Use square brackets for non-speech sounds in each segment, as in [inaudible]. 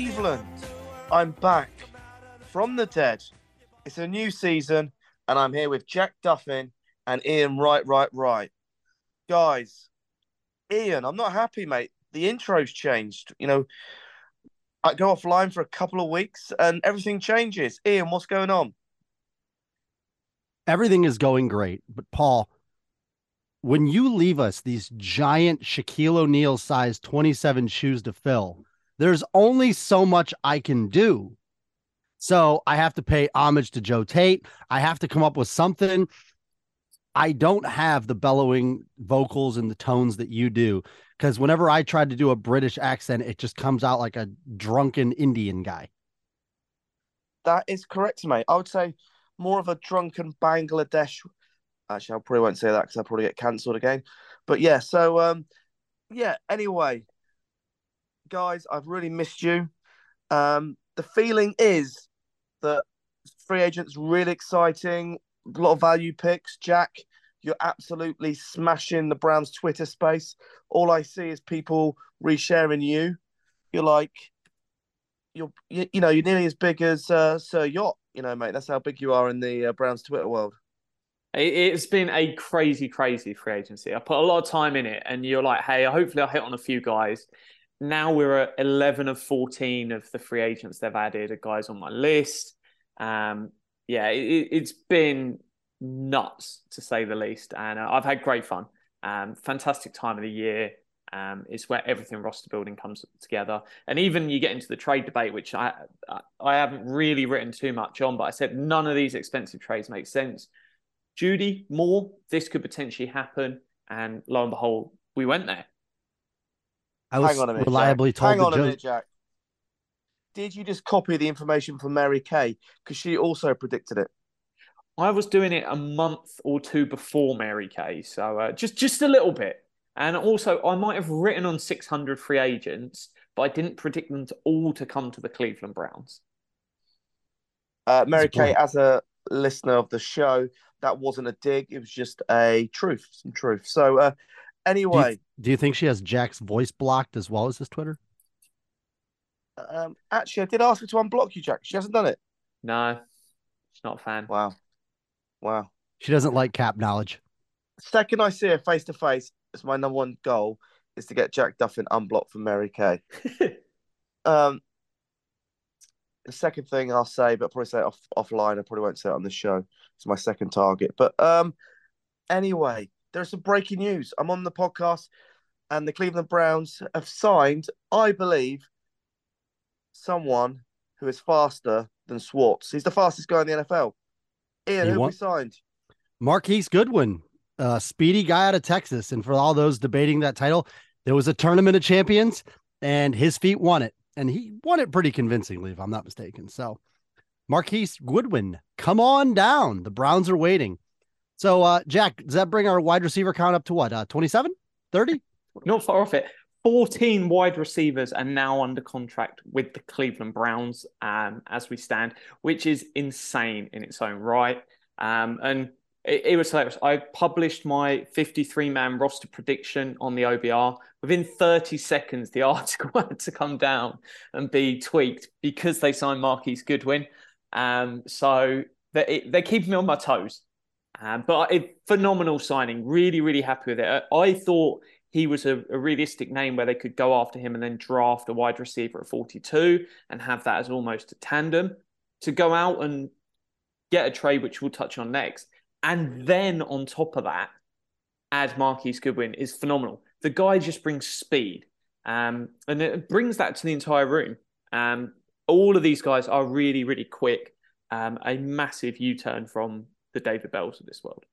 Cleveland. I'm back from the dead. It's a new season, and I'm here with Jack Duffin and Ian Right, Right, Right. Guys, Ian, I'm not happy, mate. The intro's changed. You know, I go offline for a couple of weeks and everything changes. Ian, what's going on? everything is going great. But Paul, when you leave us these giant Shaquille O'Neal size 27 shoes to fill, there's only so much I can do. So I have to pay homage to Joe Tate. I have to come up with something. I don't have the bellowing vocals and the tones that you do. Because whenever I try to do a British accent, it just comes out like a drunken Indian guy. That is correct, mate. I would say more of a drunken Bangladesh. Actually, I probably won't say that because I'll probably get cancelled again. But yeah, so um, yeah. Anyway, guys, I've really missed you. Um, the feeling is that free agents really exciting. A lot of value picks. Jack, you're absolutely smashing the Browns Twitter space. All I see is people resharing you. You're like, you're you, you know you're nearly as big as uh, Sir Yacht. You know, mate. That's how big you are in the uh, Browns Twitter world. It- It's been a crazy, crazy free agency. I put a lot of time in it, and you're like, hey, hopefully I'll hit on a few guys. Now we're at 11 of 14 of the free agents they've added are guys on my list. Um, yeah, it, it's been nuts to say the least. And uh, I've had great fun. Um, fantastic time of the year. Um, it's where everything roster building comes together, and even you get into the trade debate, which I I- haven't really written too much on, but I said none of these expensive trades make sense. Jeudy, Moore, this could potentially happen. And lo and behold, we went there. I was Hang on a minute, reliably Jack. told Hang that on a minute, Jack. Did you just copy the information from Mary Kay because she also predicted it? I was doing it a month or two before Mary Kay, so uh, just just a little bit. And also, I might have written on 600 free agents, but I didn't predict them to all to come to the Cleveland Browns. Uh, Mary That's Kay, as a listener of the show, that wasn't a dig. It was just a truth, some truth. So, uh, Do you, anyway, do you think she has Jack's voice blocked as well as his Twitter? um, actually, I did ask her to unblock you, Jack. She hasn't done it. No, she's not a fan. Wow, wow. She doesn't like cap knowledge. Second, I see her face to face. It's my number one goal is to get Jack Duffin unblocked from Mary Kay. [laughs] Um, the second thing I'll say, but I'll probably say it off offline. I probably won't say it on the show. It's my second target. But um, anyway, there's some breaking news. I'm on the podcast, and the Cleveland Browns have signed, I believe, someone who is faster than Schwartz. He's the fastest guy in the NFL. Ian, He who won- we signed? Marquise Goodwin, a speedy guy out of Texas. And for all those debating that title, there was a tournament of champions and his feet won it. And he won it pretty convincingly, if I'm not mistaken. So Marquise Goodwin, come on down. The Browns are waiting. So, uh, Jack, does that bring our wide receiver count up to what? Uh, 27, 30? Not far off it. 14 wide receivers are now under contract with the Cleveland Browns um, as we stand, which is insane in its own right. Um, and it, it was hilarious. I published my 53 man roster prediction on the OBR. Within 30 seconds, the [laughs] article had to come down and be tweaked because they signed Marquise Goodwin. Um, so they, they're keeping me on my toes. Um, but a phenomenal signing. Really, really happy with it. I, I thought he was a, a realistic name where they could go after him and then draft a wide receiver at 42 and have that as almost a tandem to go out and get a trade, which we'll touch on next. And then on top of that, add Marquise Goodwin is phenomenal. The guy just brings speed. Um, and it brings that to the entire room. Um, all of these guys are really, really quick. Um, a massive U turn from the David Bells of this world.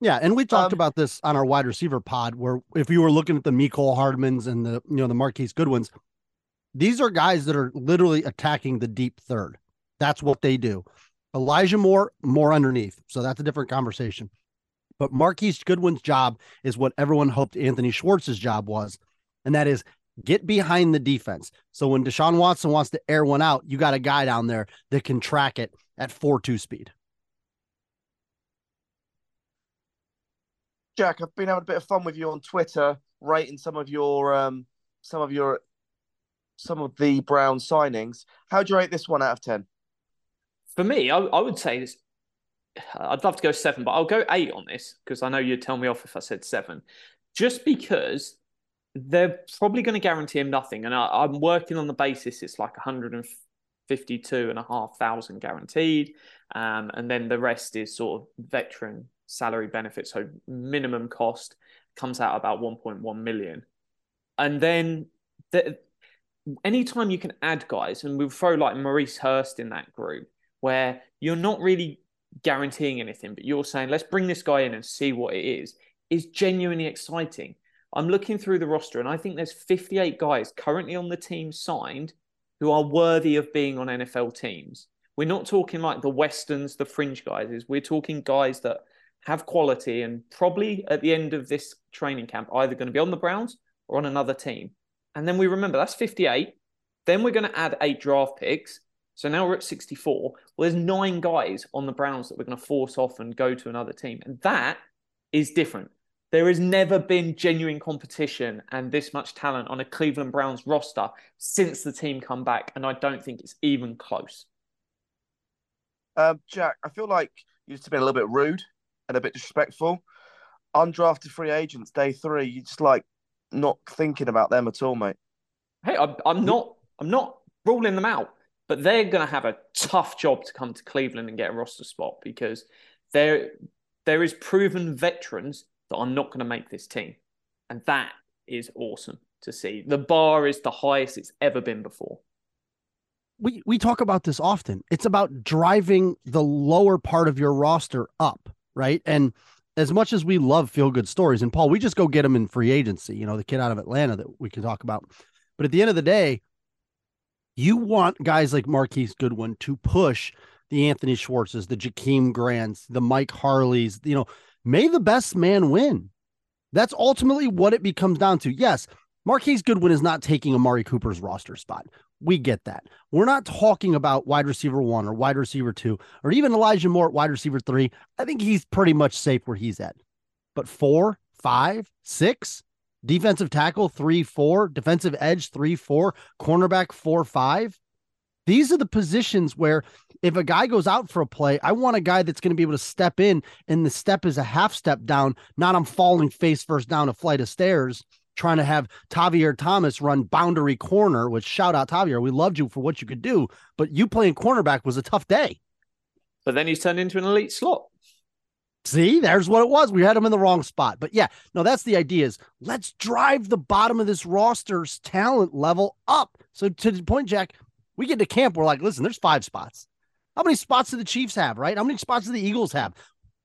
Yeah, and we talked Um, about this on our wide receiver pod, where if you were looking at the Mecole Hardmans and the you know the Marquise Goodwins, these are guys that are literally attacking the deep third. That's what they do. Elijah Moore more underneath, so that's a different conversation. But Marquise Goodwin's job is what everyone hoped Anthony Schwartz's job was, and that is get behind the defense. So when Deshaun Watson wants to air one out, you got a guy down there that can track it at four two speed. Jack, I've been having a bit of fun with you on Twitter, rating some of your um some of your some of the Brown signings. How do you rate this one out of ten? For me, I, I would say this. I'd love to go seven, but I'll go eight on this because I know you'd tell me off if I said seven. Just because they're probably going to guarantee him nothing. And I, I'm working on the basis it's like 152 and a half thousand guaranteed. Um, and then the rest is sort of veteran salary benefits. So minimum cost comes out about 1.1 million. And then the, anytime you can add guys, and we'll throw like Maurice Hurst in that group, where you're not really guaranteeing anything, but you're saying, let's bring this guy in and see what it is, is genuinely exciting. I'm looking through the roster and I think there's 58 guys currently on the team signed who are worthy of being on NFL teams. We're not talking like the Westerns, the fringe guys. We're talking guys that have quality and probably at the end of this training camp either going to be on the Browns or on another team. And then we remember that's 58. Then we're going to add eight draft picks. So now we're at 64. Well, there's nine guys on the Browns that we're going to force off and go to another team. And that is different. There has never been genuine competition and this much talent on a Cleveland Browns roster since the team come back. And I don't think it's even close. Um, Jack, I feel like you've just been a little bit rude and a bit disrespectful. Undrafted free agents, day three, you just like not thinking about them at all, mate. Hey, I'm, I'm not I'm not ruling them out, but they're going to have a tough job to come to Cleveland and get a roster spot because there there is proven veterans that are not going to make this team, and that is awesome to see. The bar is the highest it's ever been before. we we talk about this often. It's about driving the lower part of your roster up, right? And as much as we love feel good stories, and Paul, we just go get them in free agency. You know, the kid out of Atlanta that we can talk about. But at the end of the day, you want guys like Marquise Goodwin to push the Anthony Schwartzes, the Jakeem Grants, the Mike Harleys. You know, may the best man win. That's ultimately what it becomes down to. Yes, Marquise Goodwin is not taking Amari Cooper's roster spot. We get that. We're not talking about wide receiver one or wide receiver two or even Elijah Moore at wide receiver three. I think he's pretty much safe where he's at. But four, five, six, defensive tackle, three, four, defensive edge, three, four, cornerback, four, five. These are the positions where if a guy goes out for a play, I want a guy that's going to be able to step in, and the step is a half step down, not I'm falling face first down a flight of stairs trying to have Tavierre Thomas run boundary corner, which shout out Tavierre. We loved you for what you could do, but you playing cornerback was a tough day. But then he's turned into an elite slot. See, there's what it was. We had him in the wrong spot. But yeah, no, that's the idea is let's drive the bottom of this roster's talent level up. So to the point, Jack, we get to camp. We're like, listen, there's five spots. How many spots do the Chiefs have, right? How many spots do the Eagles have?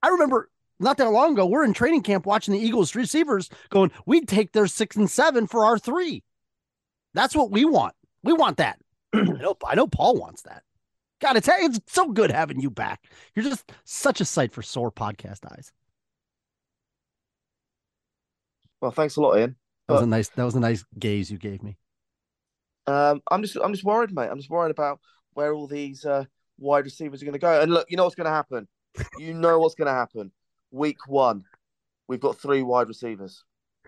I remember not that long ago, we're in training camp watching the Eagles receivers going, we'd take their six and seven for our three. That's what we want. We want that. [clears throat] I know, I know Paul wants that. God, it's it's so good having you back. You're just such a sight for sore podcast eyes. Well, thanks a lot, Ian. That was But- a nice that was a nice gaze you gave me. Um, I'm just I'm just worried, mate. I'm just worried about where all these uh, wide receivers are going to go. And look, you know what's going to happen. You know what's going to happen. Week one, we've got three wide receivers.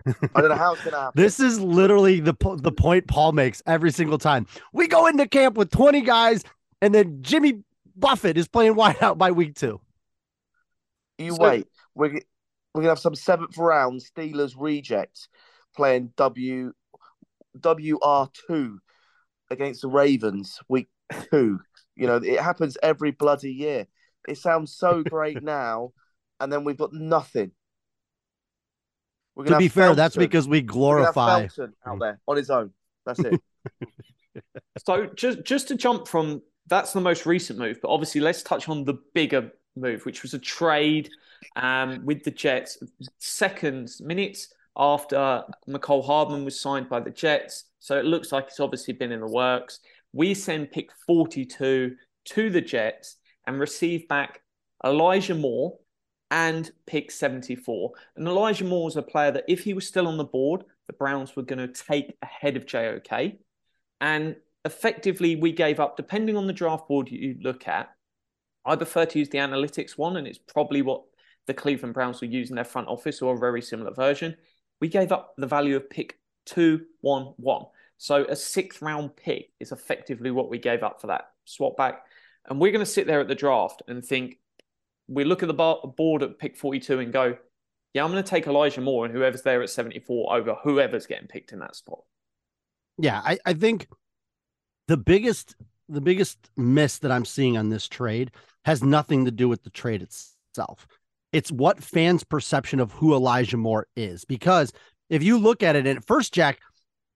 I don't know how it's going [laughs] to happen. This is literally the po- the point Paul makes every single time. We go into camp with 20 guys, and then Jimmy Buffett is playing wideout by week two. You So- wait. We're we're gonna have some seventh round Steelers rejects playing W WR two against the Ravens week two. You know it happens every bloody year. It sounds so great [laughs] now, and then we've got nothing. We're To gonna be have fair, that's because we We're have glorify. Felton out there on his own. That's it. [laughs] So just just to jump from that's the most recent move, but obviously let's touch on the bigger move, which was a trade um, with the Jets seconds, minutes after Mecole Hardman was signed by the Jets. So it looks like it's obviously been in the works. We send pick 42 to the Jets and receive back Elijah Moore and pick 74. And Elijah Moore is a player that if he was still on the board, the Browns were going to take ahead of JOK. And effectively, we gave up, depending on the draft board you look at, I prefer to use the analytics one, and it's probably what the Cleveland Browns will use in their front office or a very similar version. We gave up the value of pick 211. So a sixth round pick is effectively what we gave up for that swap back. And we're going to sit there at the draft and think, we look at the board at pick 42 and go, yeah, I'm going to take Elijah Moore and whoever's there at 74 over whoever's getting picked in that spot. Yeah, I, I think the biggest the biggest miss that I'm seeing on this trade has nothing to do with the trade itself. It's what fans' perception of who Elijah Moore is. Because if you look at it, and at first, Jack,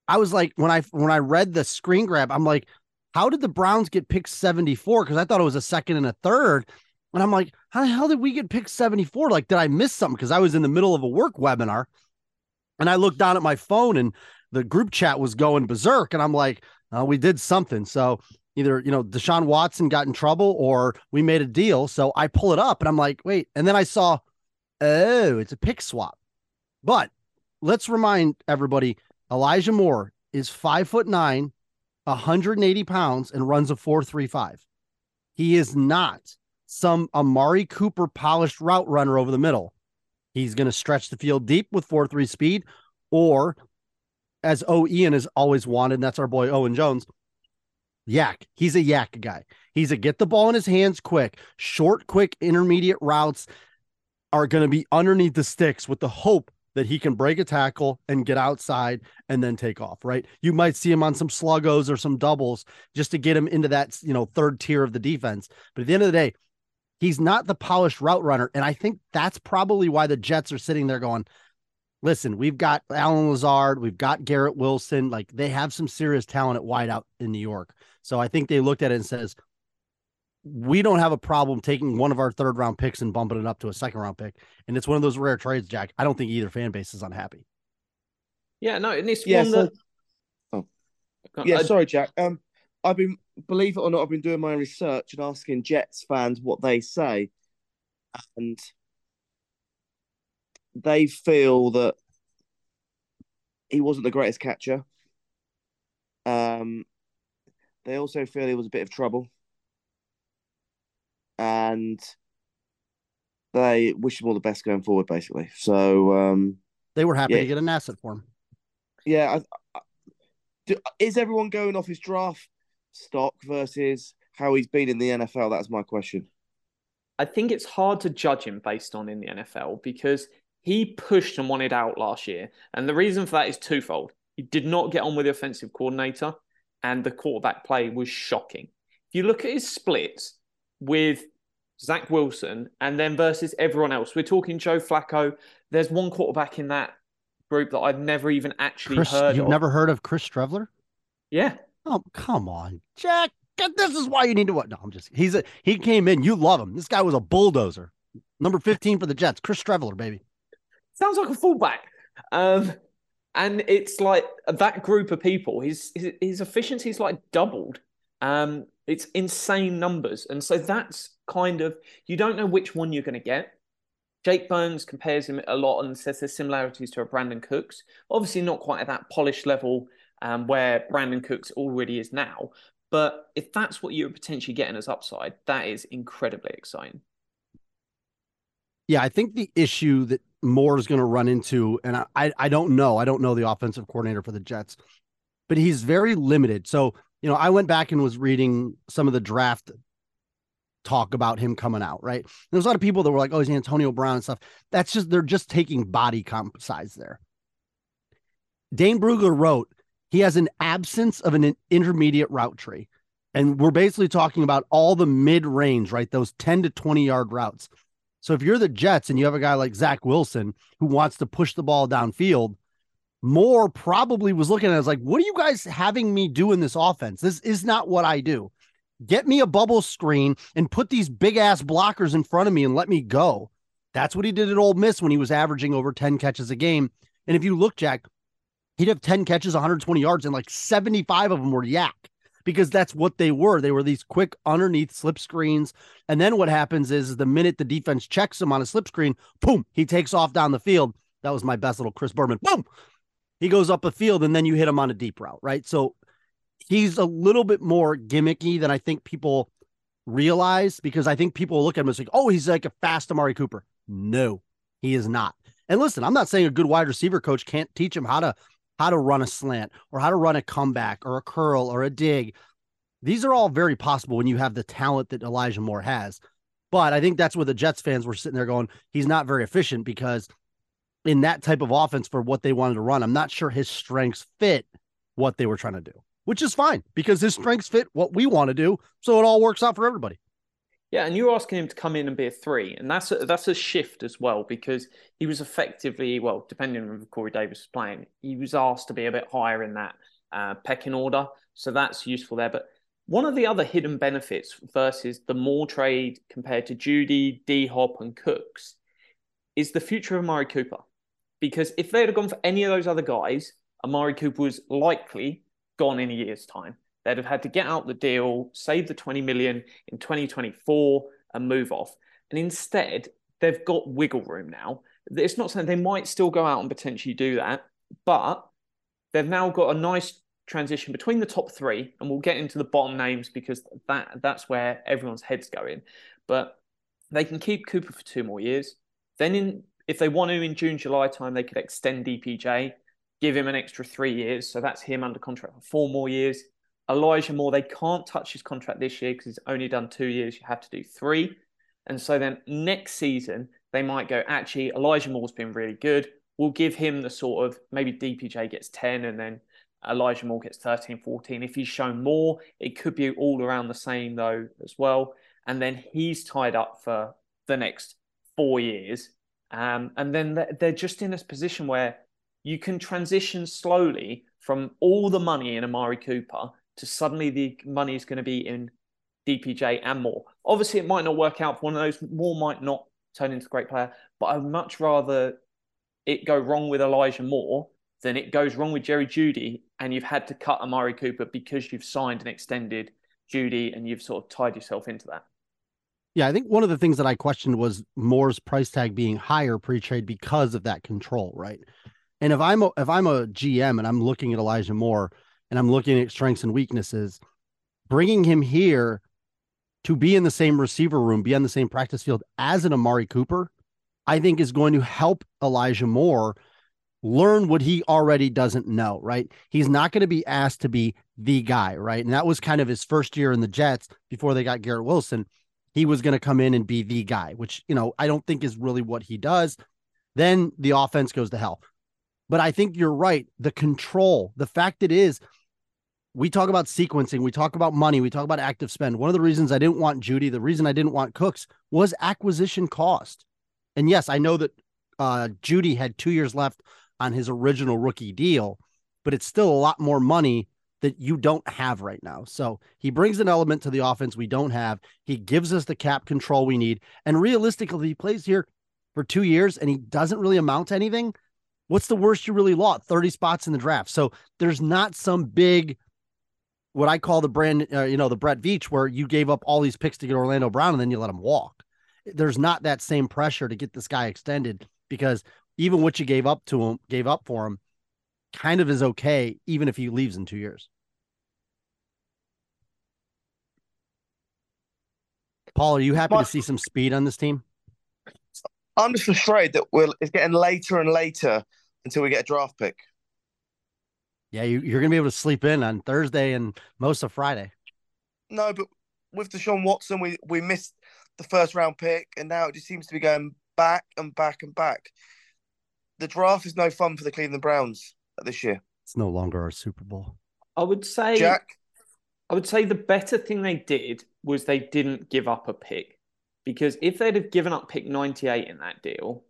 I was like, when I when I read the screen grab, I'm like, how did the Browns get picked 74? Because I thought it was a second and a third. And I'm like, how the hell did we get picked 74? Like, did I miss something? Because I was in the middle of a work webinar and I looked down at my phone and the group chat was going berserk. And I'm like, oh, we did something. So either, you know, Deshaun Watson got in trouble or we made a deal. So I pull it up and I'm like, wait. And then I saw, oh, it's a pick swap. But let's remind everybody Elijah Moore is five foot nine, 180 pounds, and runs a 435. He is not some Amari Cooper polished route runner over the middle. He's going to stretch the field deep with 4 3 speed, or as O. Ian has always wanted, that's our boy Owen Jones. Yak. He's a yak guy. He's a get the ball in his hands quick, short, quick, intermediate routes are going to be underneath the sticks with the hope that he can break a tackle and get outside and then take off, right? You might see him on some sluggos or some doubles just to get him into that, you know, third tier of the defense. But at the end of the day, He's not the polished route runner. And I think that's probably why the Jets are sitting there going, listen, we've got Allen Lazard, we've got Garrett Wilson. Like they have some serious talent at wideout in New York. So I think they looked at it and says, we don't have a problem taking one of our third round picks and bumping it up to a second round pick. And it's one of those rare trades, Jack. I don't think either fan base is unhappy. Yeah, no, and it's Yeah, one so- that. Oh. Yeah, sorry, Jack. Um, I've been, believe it or not, I've been doing my research and asking Jets fans what they say, and they feel that he wasn't the greatest catcher. Um, they also feel he was a bit of trouble, and they wish him all the best going forward. Basically, so um, They were happy Yeah. to get an asset for him. yeah, I, I, do, is everyone going off his draft stock versus how he's been in the NFL? That's my question. I think it's hard to judge him based on in the NFL because he pushed and wanted out last year. And the reason for that is twofold. He did not get on with the offensive coordinator, and the quarterback play was shocking. If you look at his splits with Zach Wilson and then versus everyone else, we're talking Joe Flacco. There's one quarterback in that group that I've never even actually Chris, heard you've of. never heard of Chris Streveler? Yeah. Oh, come on, Jack. This is why you need to what? No, I'm just he's a he came in. You love him. This guy was a bulldozer. Number 15 for the Jets, Chris Streveler, baby. sounds like a fullback. Um, and it's like that group of people, his his, his efficiency's like doubled. Um, it's insane numbers, and so that's kind of you don't know which one you're going to get. Jake Burns compares him a lot and says there's similarities to a Brandin Cooks. Obviously, not quite at that polished level um, where Brandin Cooks already is now. But if that's what you're potentially getting as upside, that is incredibly exciting. Yeah, I think the issue that Moore is going to run into, and I, I don't know, I don't know the offensive coordinator for the Jets, but he's very limited. So you know, I went back and was reading some of the draft talk about him coming out. Right, there's a lot of people that were like, "Oh, he's Antonio Brown and stuff." That's just they're just taking body comp size there. Dane Brugler wrote he has an absence of an intermediate route tree. And we're basically talking about all the mid range, right? Those 10 to 20 yard routes. So if you're the Jets and you have a guy like Zach Wilson who wants to push the ball downfield, Moore probably was looking at as like, what are you guys having me do in this offense? This is not what I do. Get me a bubble screen and put these big ass blockers in front of me and let me go. That's what he did at Ole Miss when he was averaging over 10 catches a game. And if you look, Jack, he'd have 10 catches, 120 yards, and like 75 of them were yak because that's what they were. They were these quick underneath slip screens. And then what happens is the minute the defense checks him on a slip screen, boom, he takes off down the field. That was my best little Chris Berman. Boom. He goes up the field and then you hit him on a deep route, right? So he's a little bit more gimmicky than I think people realize because I think people look at him as like, oh, he's like a fast Amari Cooper. No, he is not. And listen, I'm not saying a good wide receiver coach can't teach him how to how to run a slant or how to run a comeback or a curl or a dig. These are all very possible when you have the talent that Elijah Moore has. But I think that's where the Jets fans were sitting there going, he's not very efficient because in that type of offense for what they wanted to run, I'm not sure his strengths fit what they were trying to do, which is fine because his strengths fit what we want to do. So it all works out for everybody. Yeah, and you're asking him to come in and be a three, and that's a, that's a shift as well because he was effectively, well, depending on if Corey Davis was playing, he was asked to be a bit higher in that uh, pecking order, so that's useful there. But one of the other hidden benefits versus the Moore trade compared to Jeudy, D Hop, and Cooks is the future of Amari Cooper. Because if they had gone for any of those other guys, Amari Cooper was likely gone in a year's time. They'd have had to get out the deal, save the 20 million in 2024 and move off. And instead, they've got wiggle room now. It's not saying they might still go out and potentially do that, but they've now got a nice transition between the top three, and we'll get into the bottom names because that that's where everyone's heads going. But they can keep Cooper for two more years. Then, in if they want to, in June, July time, they could extend DPJ, give him an extra three years. So that's him under contract for four more years. Elijah Moore, they can't touch his contract this year because he's only done two years. You have to do three. And so then next season, they might go, actually, Elijah Moore's been really good. We'll give him the sort of maybe DPJ gets 10 and then Elijah Moore gets 13, 14. If he's shown more, it could be all around the same, though, as well. And then he's tied up for the next four years. Um, and then they're just in this position where you can transition slowly from all the money in Amari Cooper to suddenly the money is going to be in DPJ and Moore. Obviously, it might not work out for one of those. Moore might not turn into a great player, but I'd much rather it go wrong with Elijah Moore than it goes wrong with Jerry Jeudy and you've had to cut Amari Cooper because you've signed and extended Jeudy and you've sort of tied yourself into that. Yeah, I think one of the things that I questioned was Moore's price tag being higher pre-trade because of that control, right? And if I'm a, if I'm a GM and I'm looking at Elijah Moore and I'm looking at strengths and weaknesses, bringing him here to be in the same receiver room, be on the same practice field as an Amari Cooper, I think is going to help Elijah Moore learn what he already doesn't know, right? He's not going to be asked to be the guy, right? And that was kind of his first year in the Jets before they got Garrett Wilson. He was going to come in and be the guy, which, you know, I don't think is really what he does. Then the offense goes to hell. But I think you're right. The control, the fact it is, we talk about sequencing, we talk about money, we talk about active spend. One of the reasons I didn't want Jeudy, the reason I didn't want Cooks was acquisition cost. And yes, I know that uh, Jeudy had two years left on his original rookie deal, but it's still a lot more money that you don't have right now. So he brings an element to the offense we don't have. He gives us the cap control we need. And realistically, he plays here for two years and he doesn't really amount to anything. What's the worst you really lost? 30 spots in the draft. So there's not some big, what I call the brand, uh, you know, the Brett Veach, where you gave up all these picks to get Orlando Brown and then you let him walk. There's not that same pressure to get this guy extended because even what you gave up to him, gave up for him, kind of is okay, even if he leaves in two years. Paul, are you happy My, to see some speed on this team? I'm just afraid that we'll, it's getting later and later until we get a draft pick. Yeah, you, you're going to be able to sleep in on Thursday and most of Friday. No, but with Deshaun Watson, we, we missed the first round pick, and now it just seems to be going back and back and back. The draft is no fun for the Cleveland Browns this year. It's no longer our Super Bowl. I would say, Jack. I would say the better thing they did was they didn't give up a pick. Because if they'd have given up pick 98 in that deal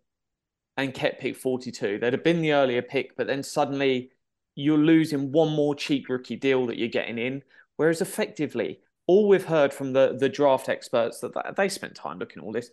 and kept pick 42, they'd have been the earlier pick, but then suddenly you're losing one more cheap rookie deal that you're getting in. Whereas effectively, all we've heard from the the draft experts that they spent time looking at all this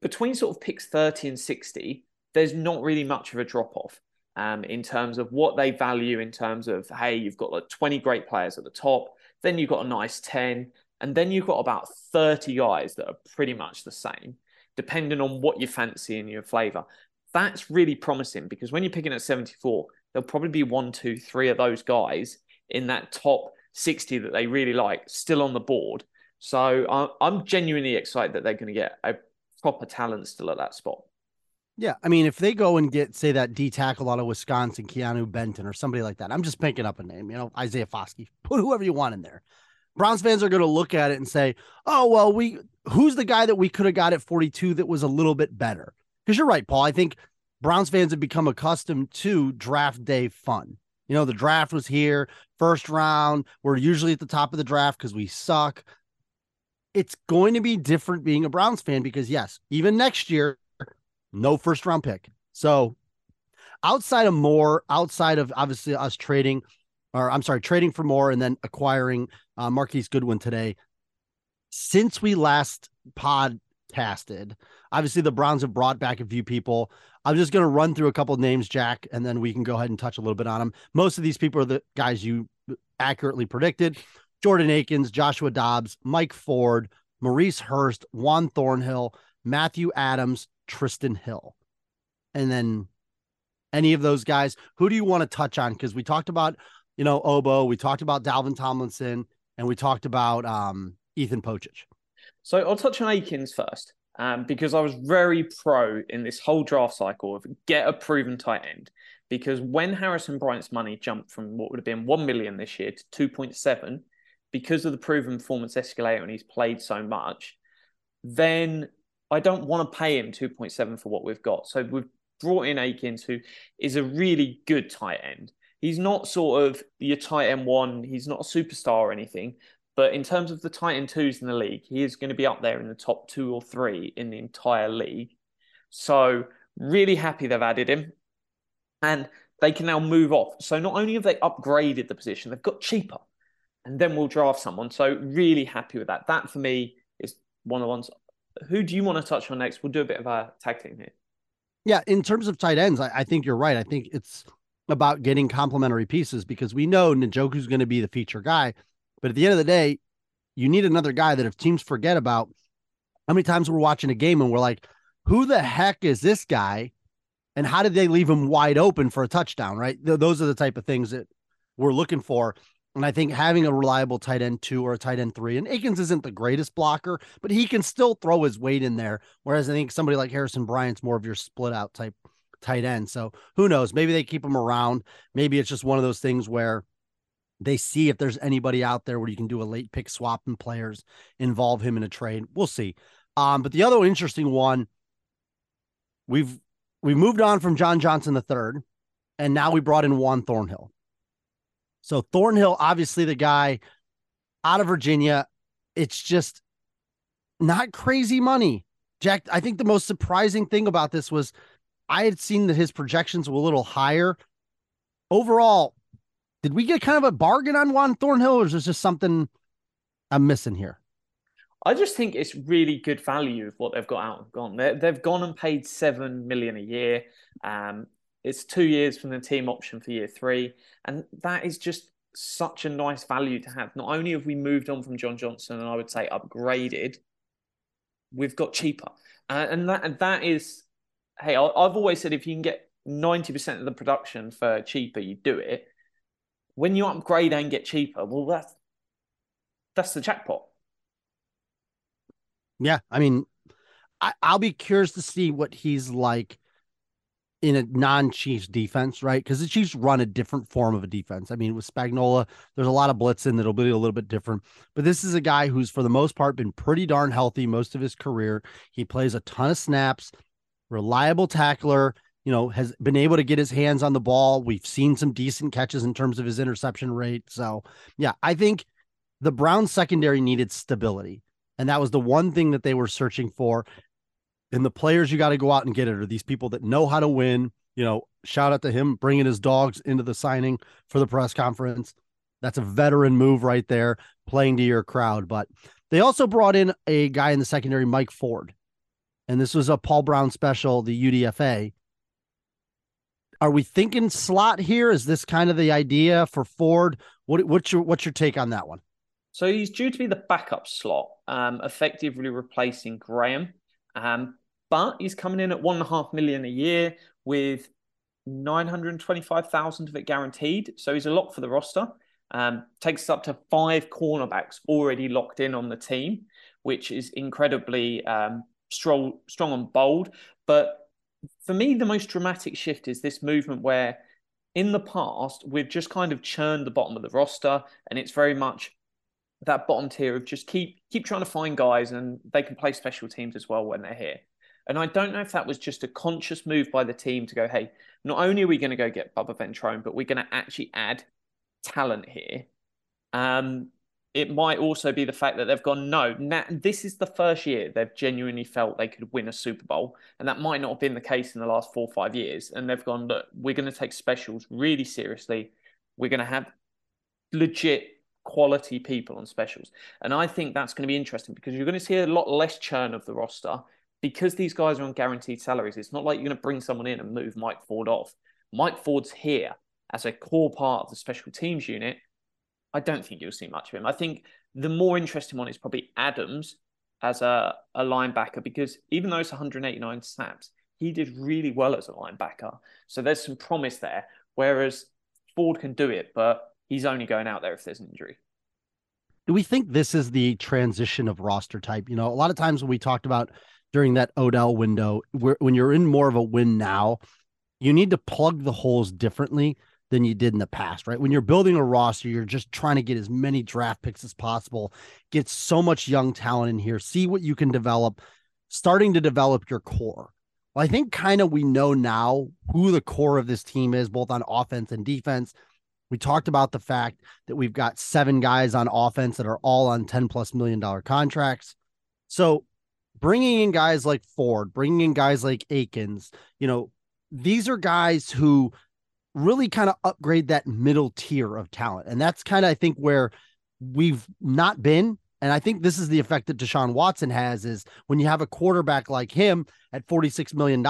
between sort of picks 30 and 60 there's not really much of a drop off um, in terms of what they value in terms of hey you've got like 20 great players at the top then you've got a nice 10 and then you've got about 30 guys that are pretty much the same depending on what you fancy and your flavor that's really promising because when you're picking at 74 there'll probably be one two three of those guys in that top 60 that they really like still on the board so i'm genuinely excited that they're going to get a proper talent still at that spot yeah, I mean, if they go and get, say, that D tackle out of Wisconsin, Keanu Benton, or somebody like that, I'm just picking up a name, you know, Isaiah Foskey, put whoever you want in there. Browns fans are going to look at it and say, "Oh, well, we who's the guy that we could have got at 42 that was a little bit better?" Because you're right, Paul. I think Browns fans have become accustomed to draft day fun. You know, the draft was here, first round. We're usually at the top of the draft because we suck. It's going to be different being a Browns fan because yes, even next year no first round pick. So outside of Moore, outside of obviously us trading, or I'm sorry, trading for Moore and then acquiring uh, Marquise Goodwin today, since we last podcasted, obviously the Browns have brought back a few people. I'm just going to run through a couple of names, Jack, and then we can go ahead and touch a little bit on them. Most of these people are the guys you accurately predicted Jordan Akins, Joshua Dobbs, Mike Ford, Maurice Hurst, Juan Thornhill, Matthew Adams, Trysten Hill. And then any of those guys, who do you want to touch on? Because we talked about, you know, Obo, we talked about Dalvin Tomlinson, and we talked about um, Ethan Pocic. So I'll touch on Akins first, um, because I was very pro in this whole draft cycle of get a proven tight end. Because when Harrison Bryant's money jumped from what would have been 1 million this year to 2.7, because of the proven performance escalator and he's played so much, then I don't want to pay him 2.7 for what we've got. So we've brought in Akins, who is a really good tight end. He's not sort of your tight end one, he's not a superstar or anything. But in terms of the tight end twos in the league, he is going to be up there in the top two or three in the entire league. So really happy they've added him. And they can now move off. So not only have they upgraded the position, they've got cheaper. And then we'll draft someone. So really happy with that. That for me is one of the ones who do you want to touch on next? We'll do a bit of a tag team here. Yeah, in terms of tight ends, I, I think you're right. I think it's about getting complementary pieces because we know Njoku's going to be the feature guy, but at the end of the day, you need another guy that if teams forget about, how many times we're watching a game and we're like, who the heck is this guy? And how did they leave him wide open for a touchdown? Right. Those are the type of things that we're looking for. And I think having a reliable tight end two or a tight end three, and Akins isn't the greatest blocker, but he can still throw his weight in there. Whereas I think somebody like Harrison Bryant's more of your split out type tight end. So who knows? Maybe they keep him around. Maybe it's just one of those things where they see if there's anybody out there where you can do a late pick swap and players, involve him in a trade. We'll see. Um, but the other interesting one, we've we moved on from John Johnson the third, and now we brought in Juan Thornhill. So Thornhill, obviously the guy out of Virginia. It's just not crazy money. Jack, I think the most surprising thing about this was I had seen that his projections were a little higher. Overall, did we get kind of a bargain on Juan Thornhill, or is this just something I'm missing here? I just think it's really good value of what they've got out and gone. they have gone and paid seven million a year. Um, it's two years from the team option for year three. And that is just such a nice value to have. Not only have we moved on from John Johnson and I would say upgraded, we've got cheaper. Uh, and that and that is, hey, I've always said if you can get 90% of the production for cheaper, you do it. When you upgrade and get cheaper, well, that's that's the jackpot. Yeah, I mean, I, I'll be curious to see what he's like in a non-Chiefs defense, right? Because the Chiefs run a different form of a defense. I mean, with Spagnuolo, there's a lot of blitzing that'll be a little bit different. But this is a guy who's, for the most part, been pretty darn healthy most of his career. He plays a ton of snaps, reliable tackler. You know, has been able to get his hands on the ball. We've seen some decent catches in terms of his interception rate. So, yeah, I think the Browns secondary needed stability. And that was the one thing that they were searching for. And the players you got to go out and get it are these people that know how to win. You know, shout out to him bringing his dogs into the signing for the press conference. That's a veteran move right there, playing to your crowd. But they also brought in a guy in the secondary, Mike Ford. And this was a Paul Brown special, the UDFA. Are we thinking slot here? Is this kind of the idea for Ford? What, what's your what's your take on that one? So he's due to be the backup slot, um, effectively replacing Graham. Um, but he's coming in at one and a half million a year with 925,000 of it guaranteed. So he's a lock for the roster. Um, takes us up to five cornerbacks already locked in on the team, which is incredibly um, strong, strong and bold. But for me, the most dramatic shift is this movement where in the past, we've just kind of churned the bottom of the roster, and it's very much that bottom tier of just keep keep trying to find guys, and they can play special teams as well when they're here. And I don't know if that was just a conscious move by the team to go, hey, not only are we going to go get Bubba Ventrone, but we're going to actually add talent here. Um, it might also be the fact that they've gone, no, this is the first year they've genuinely felt they could win a Super Bowl. And that might not have been the case in the last four or five years. And they've gone, look, we're going to take specials really seriously. We're going to have legit quality people on specials. And I think that's going to be interesting because you're going to see a lot less churn of the roster because these guys are on guaranteed salaries. It's not like you're going to bring someone in and move Mike Ford off. Mike Ford's here as a core part of the special teams unit. I don't think you'll see much of him. I think the more interesting one is probably Adams as a, a linebacker because even though it's 189 snaps, he did really well as a linebacker. So there's some promise there. Whereas Ford can do it, but he's only going out there if there's an injury. Do we think this is the transition of roster type? You know, a lot of times when we talked about during that Odell window, where, when you're in more of a win now, you need to plug the holes differently than you did in the past, right? When you're building a roster, you're just trying to get as many draft picks as possible, get so much young talent in here, see what you can develop, starting to develop your core. Well, I think kind of we know now who the core of this team is, both on offense and defense. We talked about the fact that we've got seven guys on offense that are all on 10 plus million dollar contracts. So bringing in guys like Ford, bringing in guys like Akins, you know, these are guys who really kind of upgrade that middle tier of talent. And that's kind of, I think, where we've not been. And I think this is the effect that Deshaun Watson has is when you have a quarterback like him at $46 million,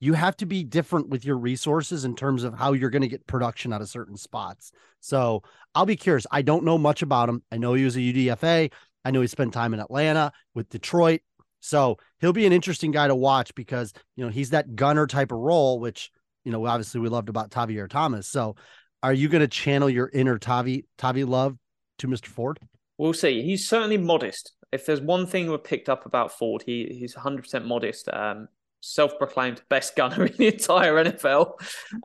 you have to be different with your resources in terms of how you're going to get production out of certain spots. So I'll be curious. I don't know much about him. I know he was a UDFA. I know he spent time in Atlanta with Detroit. So he'll be an interesting guy to watch because, you know, he's that gunner type of role, which you know, obviously we loved about Tavierre Thomas. So are you going to channel your inner Tavi Tavi love to Mr. Ford? We'll see. He's certainly modest. If there's one thing we picked up about Ford, he he's 100% modest. Um, self-proclaimed best gunner [laughs] in the entire NFL.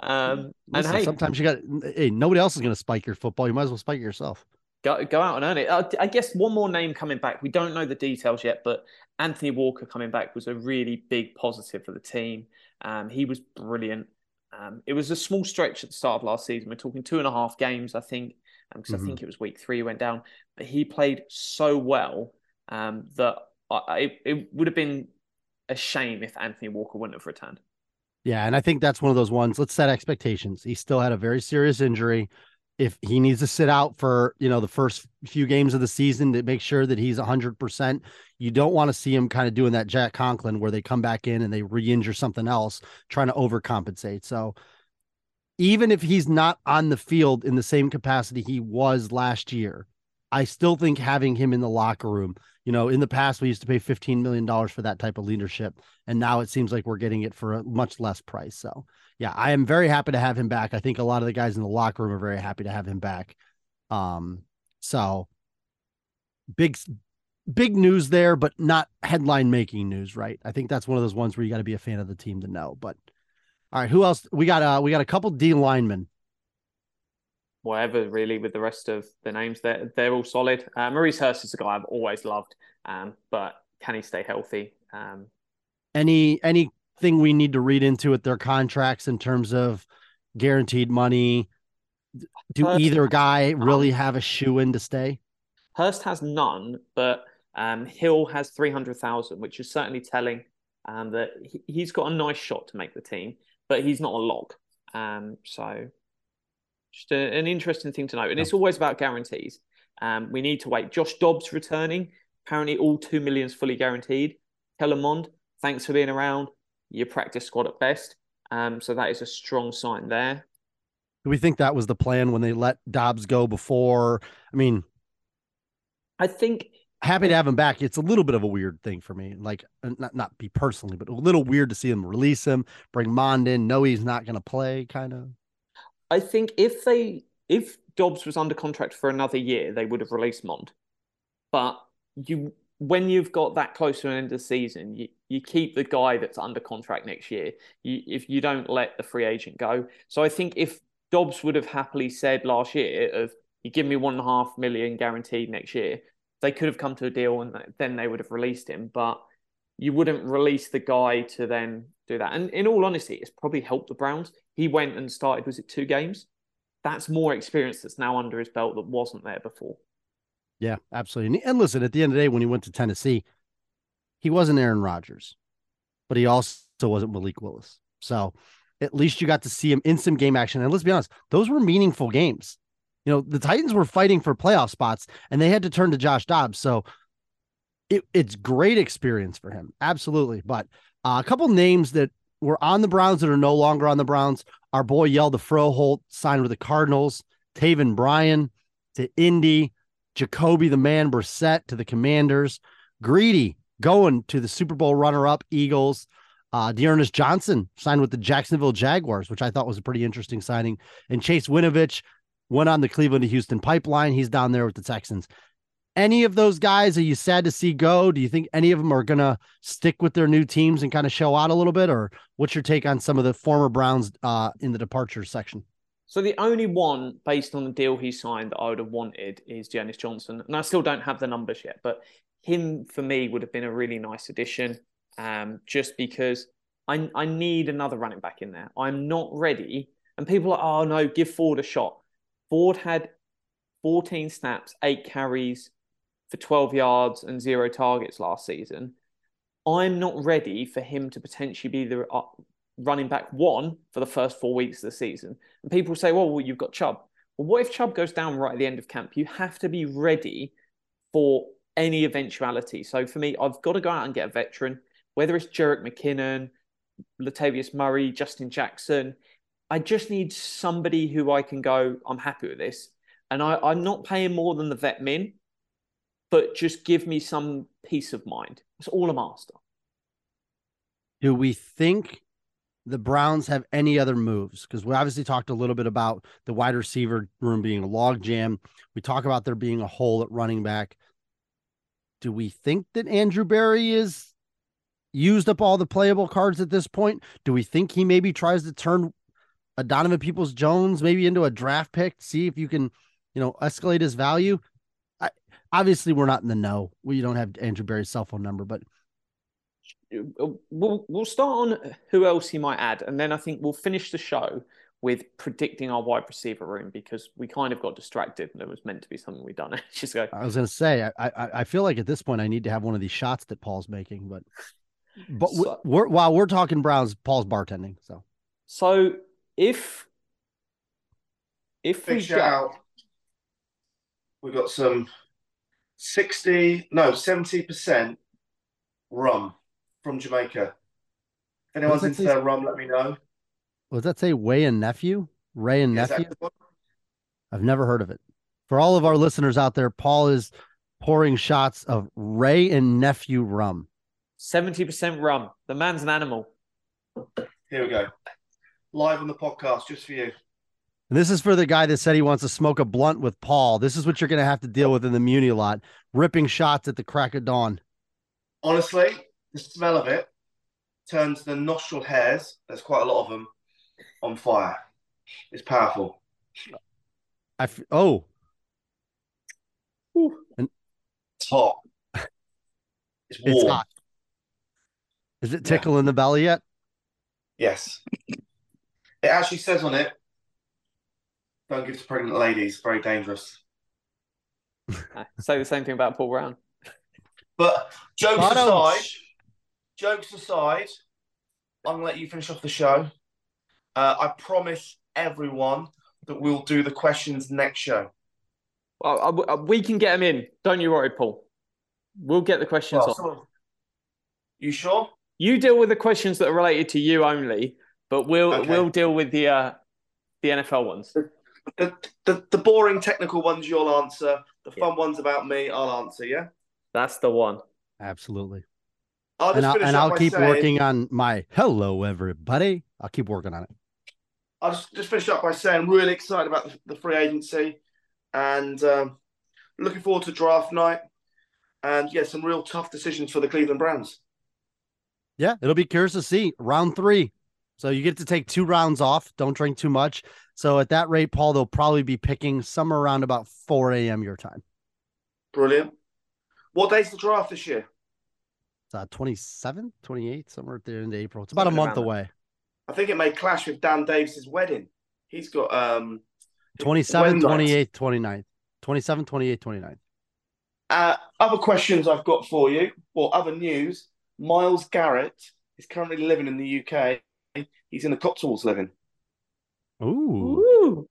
Um, Listen, and hey, sometimes you got hey, nobody else is going to spike your football. You might as well spike it yourself. Go go out and earn it. Uh, I guess one more name coming back. We don't know the details yet, but Anthony Walker coming back was a really big positive for the team. Um, he was brilliant. Um, it was a small stretch at the start of last season. We're talking two and a half games, I think, because um, mm-hmm. I think it was week three he went down. But he played so well um, that I, it, it would have been a shame if Anthony Walker wouldn't have returned. Yeah, and I think that's one of those ones. Let's set expectations. He still had a very serious injury if he needs to sit out for you know the first few games of the season to make sure that he's 100% you don't want to see him kind of doing that jack conklin where they come back in and they re-injure something else trying to overcompensate. So even if he's not on the field in the same capacity he was last year i still think having him in the locker room you know in the past we used to pay 15 million dollars for that type of leadership and now it seems like we're getting it for a much less price. So yeah, I am very happy to have him back. I think a lot of the guys in the locker room are very happy to have him back. Um, so big, big news there, but not headline making news, right? I think that's one of those ones where you got to be a fan of the team to know. But all right, who else? We got uh we got a couple D linemen. Whatever, really, with the rest of the names, they're they're all solid. Uh, Maurice Hurst is a guy I've always loved, um, but can he stay healthy? Um, any any thing we need to read into with their contracts in terms of guaranteed money? Do Hurst either guy really have a shoe in to stay? Hurst has none, but um, Hill has 300,000, which is certainly telling um, that he, has got a nice shot to make the team, but he's not a lock. Um, so Just a, an interesting thing to note. And it's always about guarantees. Um, we need to wait. Josh Dobbs returning. Apparently, all two millions fully guaranteed. Kellen thanks for being around. Your practice squad at best. Um, so that is a strong sign there. Do we think that was the plan when they let Dobbs go before? I mean, I think happy to have him back. It's a little bit of a weird thing for me. Like, uh, not not be personally, but a little weird to see him release him, bring Mond in, know he's not going to play, kind of. I think if they if Dobbs was under contract for another year, they would have released Mond. But you when you've got that close to an end of the season, you, you keep the guy that's under contract next year. You, if you don't let the free agent go. So I think if Dobbs would have happily said last year of you give me one and a half million guaranteed next year, they could have come to a deal and then they would have released him. But you wouldn't release the guy to then do that. And in all honesty, it's probably helped the Browns. He went and started, was it two games? That's more experience that's now under his belt that wasn't there before. Yeah, absolutely. And, and listen, at the end of the day, when he went to Tennessee, he wasn't Aaron Rodgers, but he also wasn't Malik Willis. So at least you got to see him in some game action. And let's be honest, those were meaningful games. You know, the Titans were fighting for playoff spots and they had to turn to Josh Dobbs. So it, it's great experience for him. Absolutely. But uh, a couple names that were on the Browns that are no longer on the Browns. Our boy Hjalte Froholdt signed with the Cardinals. Taven Bryan to Indy. Jacoby the man Brissett to the Commanders. Greedy going to the Super Bowl runner-up Eagles. Uh, D'Ernest Johnson signed with the Jacksonville Jaguars, which I thought was a pretty interesting signing. And Chase Winovich went on the Cleveland to Houston pipeline. He's down there with the Texans. Any of those guys are you sad to see go? Do you think any of them are going to stick with their new teams and kind of show out a little bit? Or what's your take on some of the former Browns uh, in the departure section? So the only one based on the deal he signed that I would have wanted is D'Ernest Johnson, and I still don't have the numbers yet. But him for me would have been a really nice addition, um, just because I I need another running back in there. I'm not ready, and people are oh no, give Ford a shot. Ford had 14 snaps, eight carries for 12 yards and zero targets last season. I'm not ready for him to potentially be the uh, running back one for the first four weeks of the season. And people say, well, well, you've got Chubb. Well, what if Chubb goes down right at the end of camp? You have to be ready for any eventuality. So for me, I've got to go out and get a veteran, whether it's Jerick McKinnon, Latavius Murray, Justin Jackson. I just need somebody who I can go, I'm happy with this. And I, I'm not paying more than the vet min, but just give me some peace of mind. That's all I'm after. Do we think the Browns have any other moves? Because we obviously talked a little bit about the wide receiver room being a log jam. We talk about there being a hole at running back. Do we think that Andrew Berry is used up all the playable cards at this point? Do we think he maybe tries to turn a Donovan Peoples Jones maybe into a draft pick, see if you can, you know, escalate his value? I, obviously, we're not in the know. We don't have Andrew Berry's cell phone number, but we'll we'll start on who else he might add, and then I think we'll finish the show with predicting our wide receiver room because we kind of got distracted and it was meant to be something we'd done [laughs] ages ago. I was going to say, I, I, I feel like at this point I need to have one of these shots that Paul's making, but but so, we're, while we're talking Browns, Paul's bartending. So so if if Big we shout get, out. We got some sixty, no, seventy percent rum from Jamaica. If anyone's into their rum, let me know. What does that say? Way and nephew, Wray and Is nephew. I've never heard of it. For all of our listeners out there, Paul is pouring shots of Wray and nephew rum. 70% rum. The man's an animal. Here we go. Live on the podcast, just for you. And this is for the guy that said he wants to smoke a blunt with Paul. This is what you're going to have to deal with in the Muny lot, ripping shots at the crack of dawn. Honestly, the smell of it turns the nostril hairs, there's quite a lot of them, on fire. It's powerful. I f- oh, [laughs] It's hot. It's warm. it's hot. Is it tickle in the belly yet? Yes. It actually says on it, don't give to pregnant ladies, very dangerous. [laughs] Say the same thing about Paul Brown. But jokes aside, jokes aside, I'm gonna let you finish off the show. Uh, I promise everyone that we'll do the questions next show? Well, uh, uh, we can get them in. Don't you worry, Paul. We'll get the questions Well, on. You sure? You deal with the questions that are related to you only, but we'll Okay. we'll deal with the uh, the NFL ones. The, the the boring technical ones you'll answer. The fun ones about me, I'll answer. Yeah. That's the one. Absolutely. I'll And I'll, and I'll keep saying, working on my hello, everybody. I'll keep working on it. I'll just, just finish up by saying I'm really excited about the, the free agency, and um, looking forward to draft night, and yeah, some real tough decisions for the Cleveland Browns. Yeah, it'll be curious to see round three. So you get to take two rounds off. Don't drink too much. So at that rate, Paul, they'll probably be picking somewhere around about 4 a.m. your time. Brilliant. What day's the draft this year? It's uh, 27, 28, somewhere at the end of April. It's about a month around away. I think it may clash with Dan Davis's wedding. He's got um 27, 28, 29. 27, 28, 29. Uh, other questions I've got for you, or other news. Myles Garrett is currently living in the UK. He's in the Cotswolds living. Ooh. Ooh.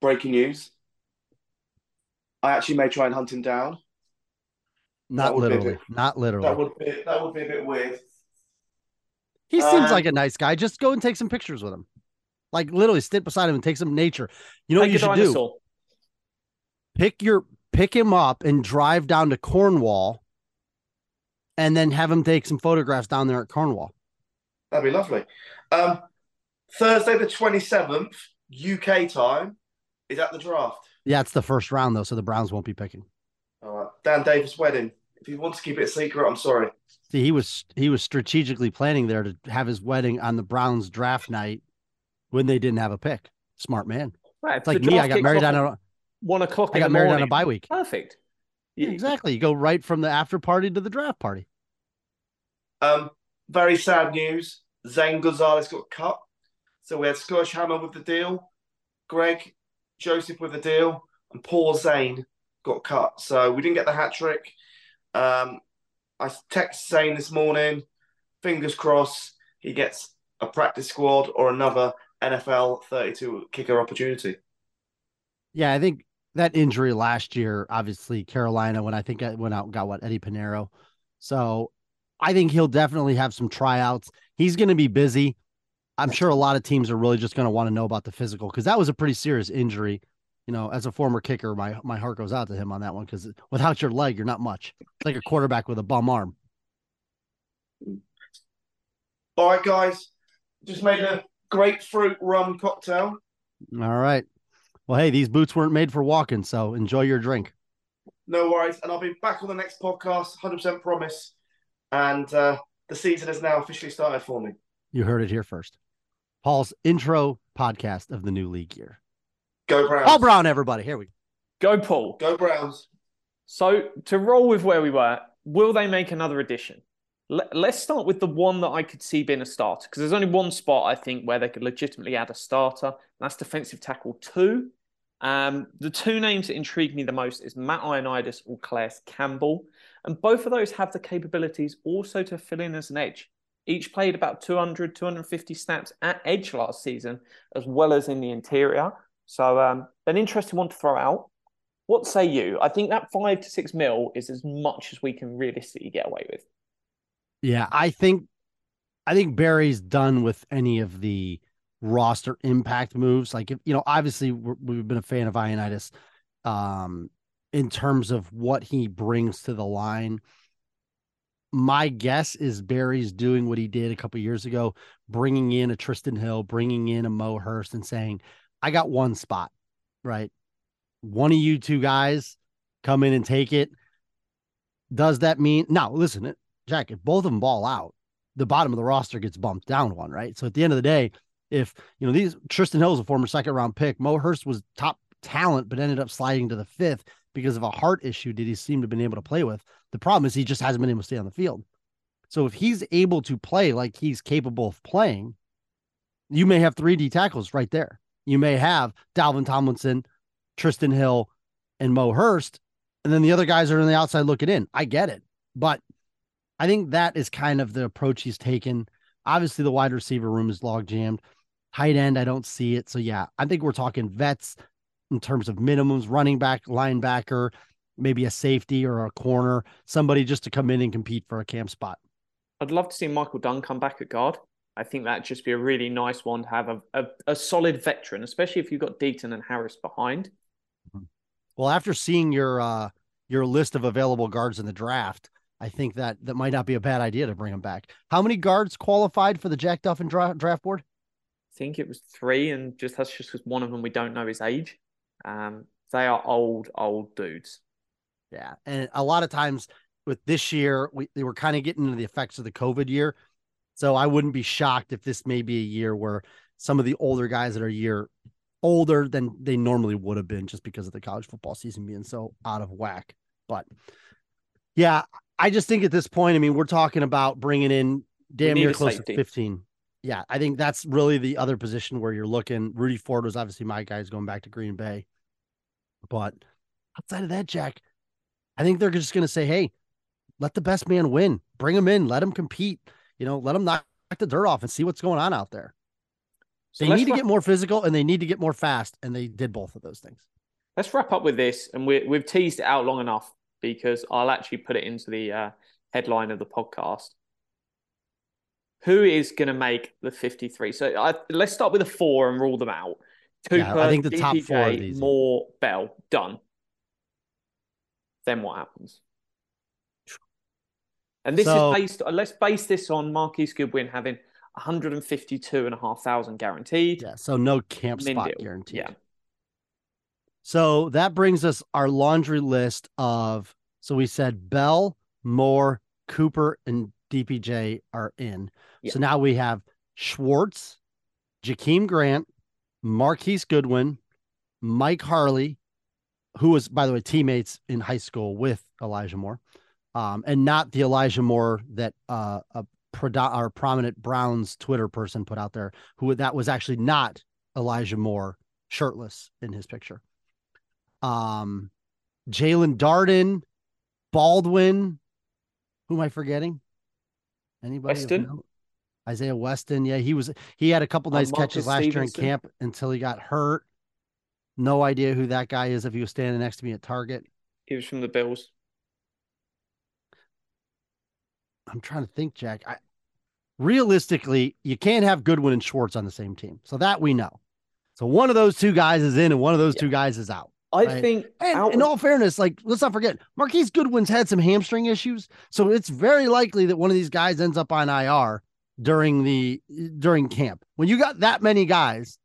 Breaking news. I actually may try and hunt him down. Not would be a literally. bit- Not literally. That would be that would be a bit weird. He seems Um, like a nice guy. Just go and take some pictures with him. Like literally sit beside him and take some nature. You know what you should do? Pick your pick him up and drive down to Cornwall and then have him take some photographs down there at Cornwall. That'd be lovely. Um, Thursday the twenty seventh UK time is at the draft. Yeah, it's the first round though, so the Browns won't be picking. All right, Dan Davis wedding. If you want to keep it a secret, I'm sorry. See, he was he was strategically planning there to have his wedding on the Browns draft night when they didn't have a pick. Smart man. Right, It's like me. I got married on a one o'clock. I got the married on a morning. bye week. Perfect. Yeah, exactly. You go right from the after party to the draft party. Um, very sad news. Zane Gonzalez got cut. So we had Scottish Hammer with the deal, Greg Joseph with the deal, and Paul Zane got cut. So we didn't get the hat trick. Um, I texted saying this morning. Fingers crossed he gets a practice squad or another NFL 32 kicker opportunity. Yeah, I think that injury last year, obviously Carolina, when I think I went out and got what Eddy Piñeiro. So I think he'll definitely have some tryouts. He's going to be busy. I'm sure a lot of teams are really just going to want to know about the physical because that was a pretty serious injury. You know, as a former kicker, my my heart goes out to him on that one because without your leg, you're not much. It's like a quarterback with a bum arm. All right, guys. Just made a grapefruit rum cocktail. All right. Well, hey, these boots weren't made for walking, so enjoy your drink. No worries. And I'll be back on the next podcast, 100% promise. And uh, the season has now officially started for me. You heard it here first. Paul's intro podcast of the new league year. Go Browns. Paul Brown, everybody. Here we go. Go, Paul. Go Browns. So to roll with where we were, will they make another addition? Let, let's start with the one that I could see being a starter because there's only one spot I think where they could legitimately add a starter. And that's defensive tackle two. Um, the two names that intrigue me the most is Matt Ioannidis or Calais Campbell, and both of those have the capabilities also to fill in as an edge. Each played about 200, 250 snaps at edge last season, as well as in the interior. So um, an interesting one to throw out. What say you? I think that five to six mil is as much as we can realistically get away with. Yeah, I think I think Berry's done with any of the roster impact moves. Like if you know, obviously we're, we've been a fan of Ioannidis um in terms of what he brings to the line. My guess is Berry's doing what he did a couple years ago, bringing in a Trysten Hill, bringing in a Mo Hurst, and saying, "I got one spot, right? One of you two guys come in and take it." Does that mean now? Listen, Jack, if both of them ball out, the bottom of the roster gets bumped down one, right? So at the end of the day, if you know these Trysten Hill is a former second round pick, Mo Hurst was top talent, but ended up sliding to the fifth because of a heart issue that he seemed to have been able to play with. The problem is he just hasn't been able to stay on the field. So if he's able to play like he's capable of playing, you may have three D tackles right there. You may have Dalvin Tomlinson, Trysten Hill, and Mo Hurst, and then the other guys are on the outside looking in. I get it, but I think that is kind of the approach he's taken. Obviously, the wide receiver room is log jammed. Tight end, I don't see it. So yeah, I think we're talking vets in terms of minimums, running back, linebacker, maybe a safety or a corner, somebody just to come in and compete for a camp spot. I'd love to see Michael Dunn come back at guard. I think that'd just be a really nice one to have a, a, a solid veteran, especially if you've got Deaton and Harris behind. Well, after seeing your uh your list of available guards in the draft, I think that that might not be a bad idea to bring them back. How many guards qualified for the Jack Duffin dra- draft board? I think it was three, and just that's just because one of them we don't know his age. Um, they are old, old dudes. Yeah, and a lot of times with this year, we they were kind of getting into the effects of the COVID year, so I wouldn't be shocked if this may be a year where some of the older guys that are a year older than they normally would have been just because of the college football season being so out of whack. But yeah, I just think at this point, I mean, we're talking about bringing in damn near close to 15. Yeah, I think that's really the other position where you're looking. Rudy Ford was obviously my guys going back to Green Bay. But outside of that, Jack, I think they're just going to say, hey, let the best man win. Bring him in. Let him compete. You know, let them knock the dirt off and see what's going on out there. So They need to wrap- get more physical and they need to get more fast. And they did both of those things. Let's wrap up with this, and we, we've teased it out long enough because I'll actually put it into the uh, headline of the podcast. Who is going to make the 53? So I, let's start with the four and rule them out. Cooper, Yeah, I think the top four DPJ. Moore, Bell, done. Then what happens? And this So- is based. uh, Let's base this on Marquise Goodwin having 152 and a half thousand guaranteed. Yeah. So no camp spot guaranteed. Yeah. So that brings us our laundry list of so we said Bell, Moore, Cooper, and DPJ are in. Yeah. So now we have Schwartz, Jakeem Grant, Marquise Goodwin, Mike Harley, who was, by the way, teammates in high school with Elijah Moore, um, and not the Elijah Moore that uh, a prodo- or prominent Browns Twitter person put out there, who that was actually not Elijah Moore shirtless in his picture. Um, Jaelon Darden, Baldwin. Who am I forgetting? Anybody? Weston? Isaiah Weston. Yeah, he was. He had a couple nice catches last year in camp until he got hurt. No idea who that guy is. If he was standing next to me at Target, He was from the Bills. I'm trying to think, Jack. I realistically, you can't have Goodwin and Schwartz on the same team, so that we know. So one of those two guys is in, and one of those two guys is out. I Right. think And out in all fairness, like let's not forget, Marquise Goodwin's had some hamstring issues, so it's very likely that one of these guys ends up on IR during the during camp. When you got that many guys,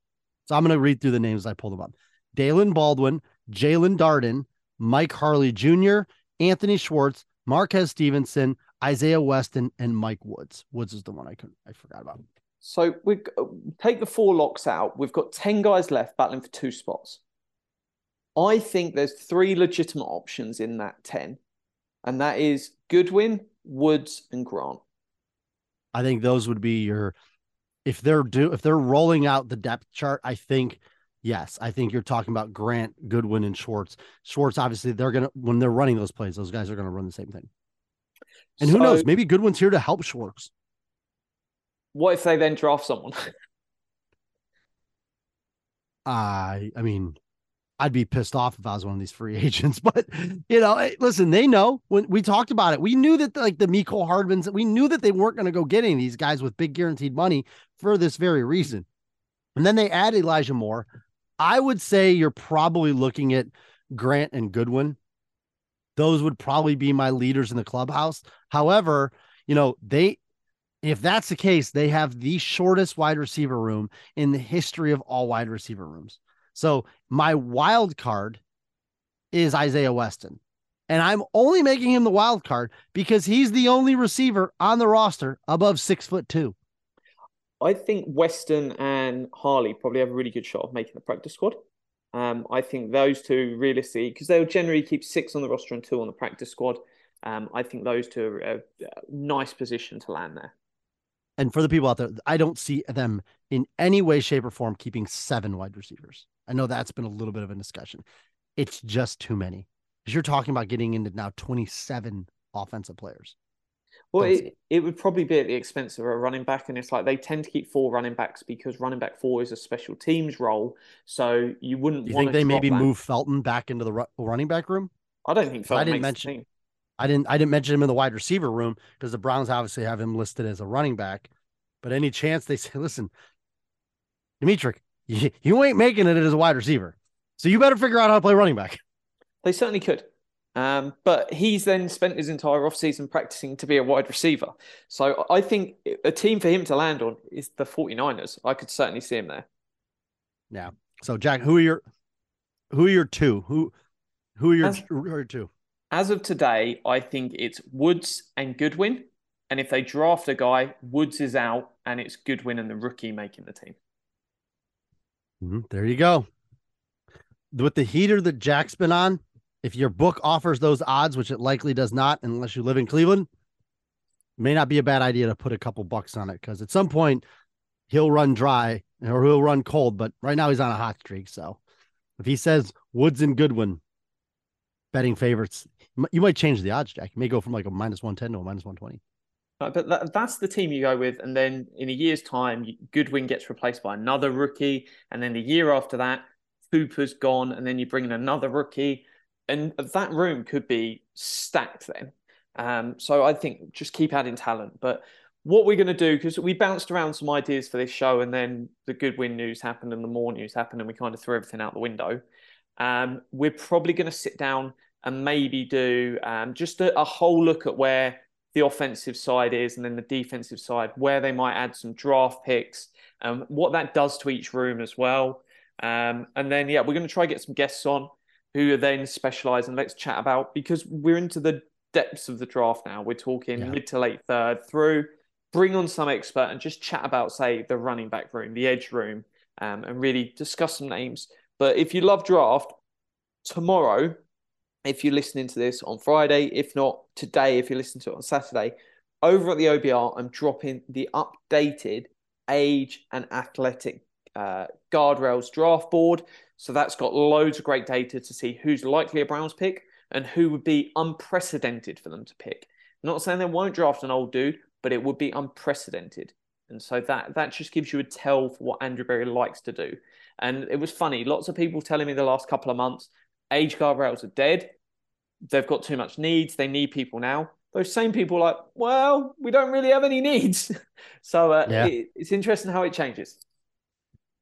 so I'm going to read through the names I pulled them up: Daylen Baldwin, Jaelon Darden, Mike Harley Jr., Anthony Schwartz, Marquez Stevenson, Isaiah Weston, and Mike Woods. Woods is the one I could I forgot about. So we take the four locks out. We've got 10 guys left battling for two spots. I think there's three legitimate options in that 10, and that is Goodwin, Woods, and Grant. I think those would be your if they're do if they're rolling out the depth chart, I think yes, I think you're talking about Grant, Goodwin, and Schwartz. Schwartz, obviously, they're gonna when they're running those plays, those guys are gonna run the same thing. And who knows, maybe Goodwin's here to help Schwartz. What if they then draft someone? [laughs] I I mean, I'd be pissed off if I was one of these free [laughs] agents, but you know, eh, listen, they know when we talked about it. We knew that like the Mecole Hardmans, we knew that they weren't going to go get any of these guys with big guaranteed money for this very reason. And then they add Elijah Moore. I would say you're probably looking at Grant and Goodwin. Those would probably be my leaders in the clubhouse. However, you know, they if that's the case, they have the shortest wide receiver room in the history of all wide receiver rooms. So my wild card is Isaiah Weston. And I'm only making him the wild card because he's the only receiver on the roster above six foot two. I think Weston and Harley probably have a really good shot of making the practice squad. Um, I think those two realistically, because they'll generally keep six on the roster and two on the practice squad. Um, I think those two are a, a nice position to land there. And for the people out there, I don't see them in any way, shape, or form keeping seven wide receivers. I know that's been a little bit of a discussion. It's just too many. Because you're talking about getting into now 27 offensive players. Well, it, it would probably be at the expense of a running back, and it's like they tend to keep four running backs because running back four is a special teams role. So you wouldn't you think they maybe that. move Felton back into the ru- running back room? I don't think Felton I didn't mention-. I didn't I didn't mention him in the wide receiver room because the Browns obviously have him listed as a running back. But any chance they [laughs] say, listen, Dimitri, you, you ain't making it as a wide receiver. So you better figure out how to play running back. They certainly could. Um, but he's then spent his entire offseason practicing to be a wide receiver. So I think a team for him to land on is the 49ers. I could certainly see him there. Yeah. So Jack, who are your who are your two? Who who are your, As- who are your two? As of today, I think it's Woods and Goodwin. And if they draft a guy, Woods is out and it's Goodwin and the rookie making the team. Mhm, There you go. With the heater that Jack's been on, if your book offers those odds, which it likely does not, unless you live in Cleveland, may not be a bad idea to put a couple bucks on it because at some point he'll run dry or he'll run cold. But right now he's on a hot streak. So if he says Woods and Goodwin, betting favorites, you might change the odds, Jack. You may go from like a minus 110 to a minus 120. Uh, But that, that's the team you go with. And then in a year's time, Goodwin gets replaced by another rookie. And then the year after that, Cooper's gone. And then you bring in another rookie. And that room could be stacked then. Um, so I think just keep adding talent. But what we're going to do, because we bounced around some ideas for this show, and then the Goodwin news happened and the more news happened, and we kind of threw everything out the window. Um, we're probably going to sit down and maybe do um, just a, a whole look at where the offensive side is and then the defensive side, where they might add some draft picks, um, what that does to each room as well. Um, and then, yeah, we're going to try get some guests on who are then specialised and let's chat about because we're into the depths of the draft now. We're talking Yeah. mid to late third through. Bring on some expert and just chat about, say, the running back room, the edge room, um, and really discuss some names. But if you love draft, tomorrow, if you're listening to this on Friday, if not today, if you're listening to it on Saturday, over at the OBR, I'm dropping the updated age and athletic uh, guardrails draft board. So that's got loads of great data to see who's likely a Browns pick and who would be unprecedented for them to pick. not saying they won't draft an old dude, but it would be unprecedented. And so that that just gives you a tell for what Andrew Berry likes to do. And it was funny. Lots of people telling me the last couple of months, age guardrails are dead. They've got too much needs. They need people now. Those same people are like, well, we don't really have any needs. [laughs] so uh, Yeah. it, it's interesting how it changes.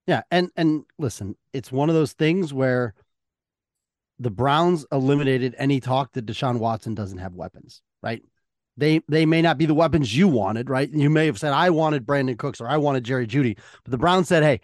Yeah, and and listen, it's one of those things where the Browns eliminated any talk that Deshaun Watson doesn't have weapons, right? They they may not be the weapons you wanted, right? You may have said I wanted Brandin Cooks or I wanted Jerry Jeudy, but the Browns said, "Hey,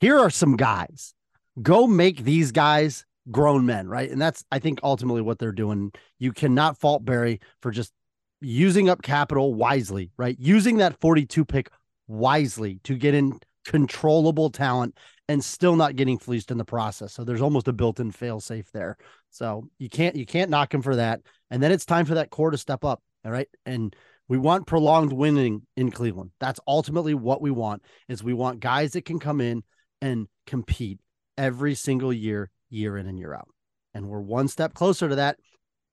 here are some guys. Go make these guys grown men, right?" And that's I think ultimately what they're doing. You cannot fault Berry for just using up capital wisely, right? Using that 42 pick wisely to get in controllable talent and still not getting fleeced in the process. So there's almost a built-in fail safe there. So you can't you can't knock him for that. And then it's time for that core to step up. All right. And we want prolonged winning in Cleveland. That's ultimately what we want is we want guys that can come in and compete every single year, year in and year out. And we're one step closer to that.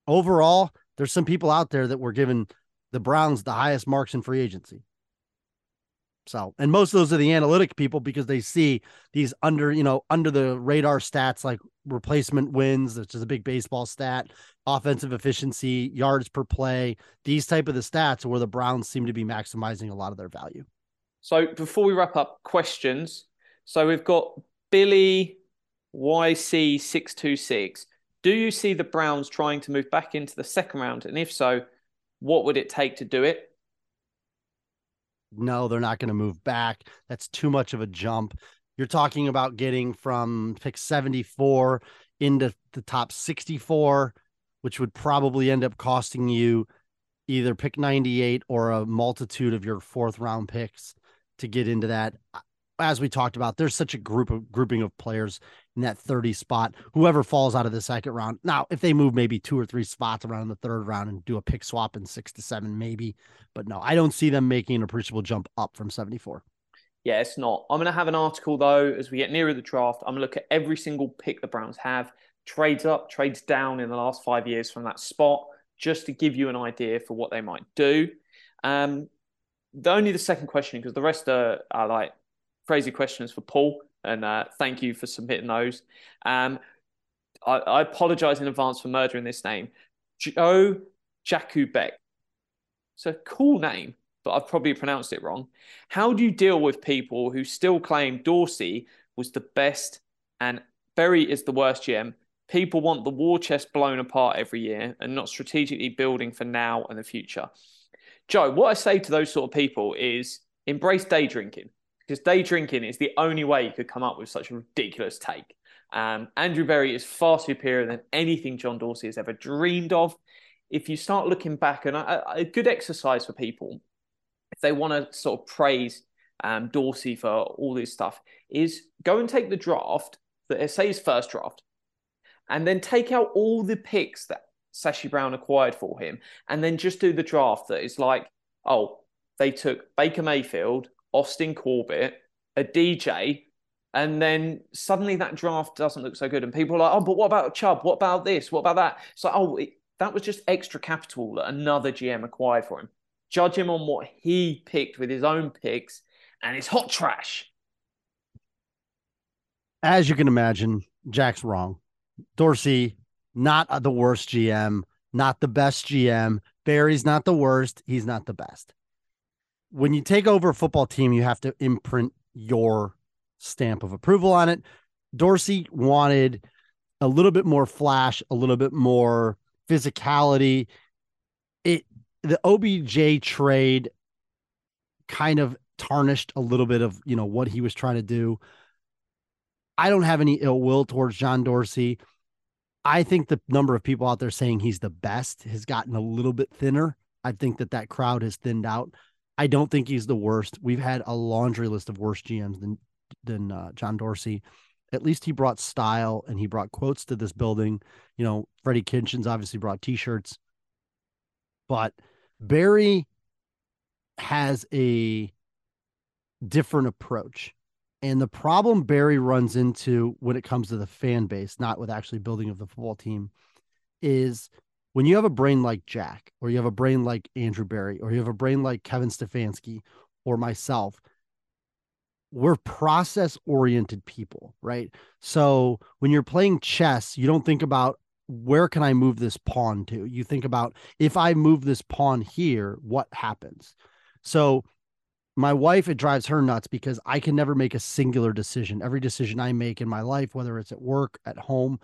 Overall, there's some people out there that were given the Browns the highest marks in free agency. So, and most of those are the analytic people because they see these under, you know, under the radar stats like replacement wins, which is a big baseball stat, offensive efficiency, yards per play, these type of the stats where the Browns seem to be maximizing a lot of their value. So before we wrap up, questions. So we've got Billy YC626. Do you see the Browns trying to move back into the second round? And if so, what would it take to do it? No, they're not going to move back. That's too much of a jump. You're talking about getting from pick 74 into the top 64, which would probably end up costing you either pick 98 or a multitude of your fourth round picks to get into that. As we talked about, there's such a group of grouping of players in that 30 spot. Whoever falls out of the second round. Now, if they move maybe two or three spots around in the third round and do a pick swap in six to seven, maybe. But no, I don't see them making an appreciable jump up from 74. Yeah, it's not. I'm going to have an article though as we get nearer the draft. I'm going to look at every single pick the Browns have, trades up, trades down in the last five years from that spot, just to give you an idea for what they might do. Um, the only the second question because the rest are, are like crazy questions for Paul, and uh, thank you for submitting those. Um, I, I apologize in advance for murdering this name, Joe Jakubek. It's a cool name, but I've probably pronounced it wrong. How do you deal with people who still claim Dorsey was the best and Berry is the worst GM? People want the war chest blown apart every year and not strategically building for now and the future. Joe, what I say to those sort of people is embrace day drinking because day drinking is the only way you could come up with such a ridiculous take. Um, Andrew Berry is far superior than anything John Dorsey has ever dreamed of. If you start looking back, and a, a good exercise for people, if they want to sort of praise um, Dorsey for all this stuff, is go and take the draft that say his first draft, and then take out all the picks that Sashi Brown acquired for him, and then just do the draft that is like, oh, they took Baker Mayfield, Austin Corbett, a DJ, and then suddenly that draft doesn't look so good. And people are like, oh, but what about Chubb? What about this? What about that? So, oh, it, that was just extra capital that another GM acquired for him. Judge him on what he picked with his own picks, and it's hot trash. As you can imagine, Jack's wrong. Dorsey, not the worst GM, not the best GM. Berry's not the worst. He's not the best. When you take over a football team, you have to imprint your stamp of approval on it. Dorsey wanted a little bit more flash, a little bit more physicality. It the OBJ trade kind of tarnished a little bit of, you know, what he was trying to do. I don't have any ill will towards John Dorsey. I think the number of people out there saying he's the best has gotten a little bit thinner. I think that that crowd has thinned out. I don't think he's the worst. We've had a laundry list of worse GMs than than uh, John Dorsey. At least he brought style and he brought quotes to this building. You know, Freddie Kitchens obviously brought T-shirts, but Berry has a different approach. And the problem Berry runs into when it comes to the fan base, not with actually building of the football team, is when you have a brain like Jack, or you have a brain like Andrew Berry, or you have a brain like Kevin Stefanski or myself, we're process oriented people, right? So when you're playing chess, you don't think about where can I move this pawn to? You think about if I move this pawn here, what happens? So my wife, it drives her nuts because I can never make a singular decision. Every decision I make in my life, whether it's at work, at home,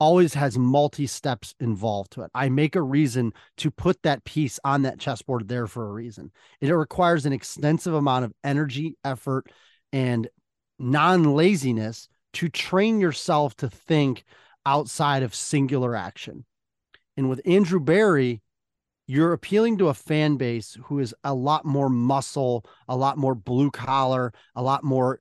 always has multi steps involved to it. I make a reason to put that piece on that chessboard there for a reason. It requires an extensive amount of energy, effort, and non laziness to train yourself to think outside of singular action. And with Andrew Berry, you're appealing to a fan base who is a lot more muscle, a lot more blue collar, a lot more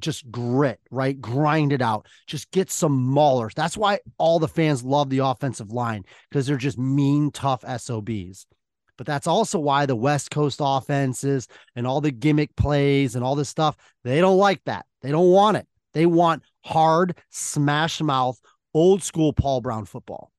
just grit, right? Grind it out. Just get some maulers. That's why all the fans love the offensive line because they're just mean, tough SOBs. But that's also why the West Coast offenses and all the gimmick plays and all this stuff, they don't like that. They don't want it. They want hard, smash mouth, old school Paul Brown football.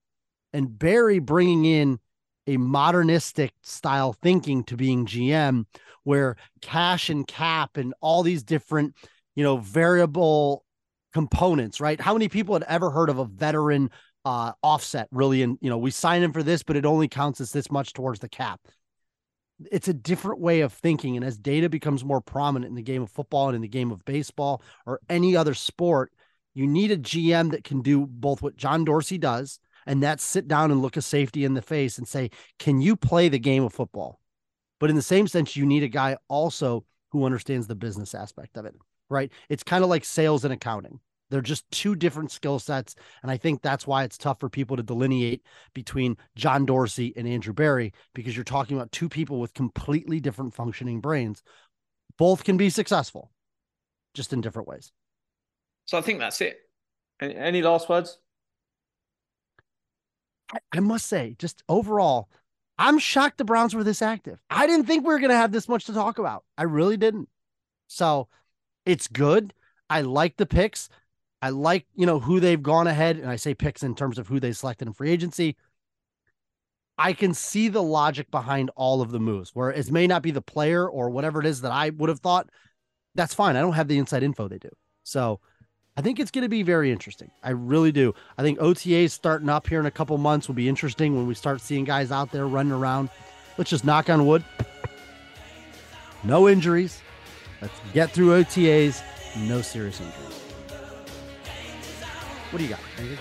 And Berry bringing in a modernistic style thinking to being GM where cash and cap and all these different, you know, variable components, right? How many people had ever heard of a veteran uh, offset really? And, you know, we sign in for this, but it only counts as this much towards the cap. It's a different way of thinking. And as data becomes more prominent in the game of football and in the game of baseball or any other sport, you need a GM that can do both what John Dorsey does and that's sit down and look a safety in the face and say, can you play the game of football? But in the same sense, you need a guy also who understands the business aspect of it, right? It's kind of like sales and accounting. They're just two different skill sets. And I think that's why it's tough for people to delineate between John Dorsey and Andrew Berry, because you're talking about two people with completely different functioning brains. Both can be successful, just in different ways. So I think that's it. Any, any last words? I, must say, just overall, I'm shocked the Browns were this active. I didn't think we were going to have this much to talk about. I really didn't. So it's good. I like the picks. I like, you know, who they've gone ahead. And I say picks in terms of who they selected in free agency. I can see the logic behind all of the moves, where it may not be the player or whatever it is that I would have thought. That's fine. I don't have the inside info they do. So I think it's going to be very interesting. I really do. I think OTAs starting up here in a couple months will be interesting when we start seeing guys out there running around. Let's just knock on wood. No injuries. Let's get through OTAs. No serious injuries. What do you got? Anything?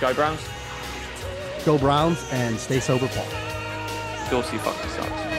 Go Browns. Go Browns and stay sober, Paul. Dorsey fucking sucks.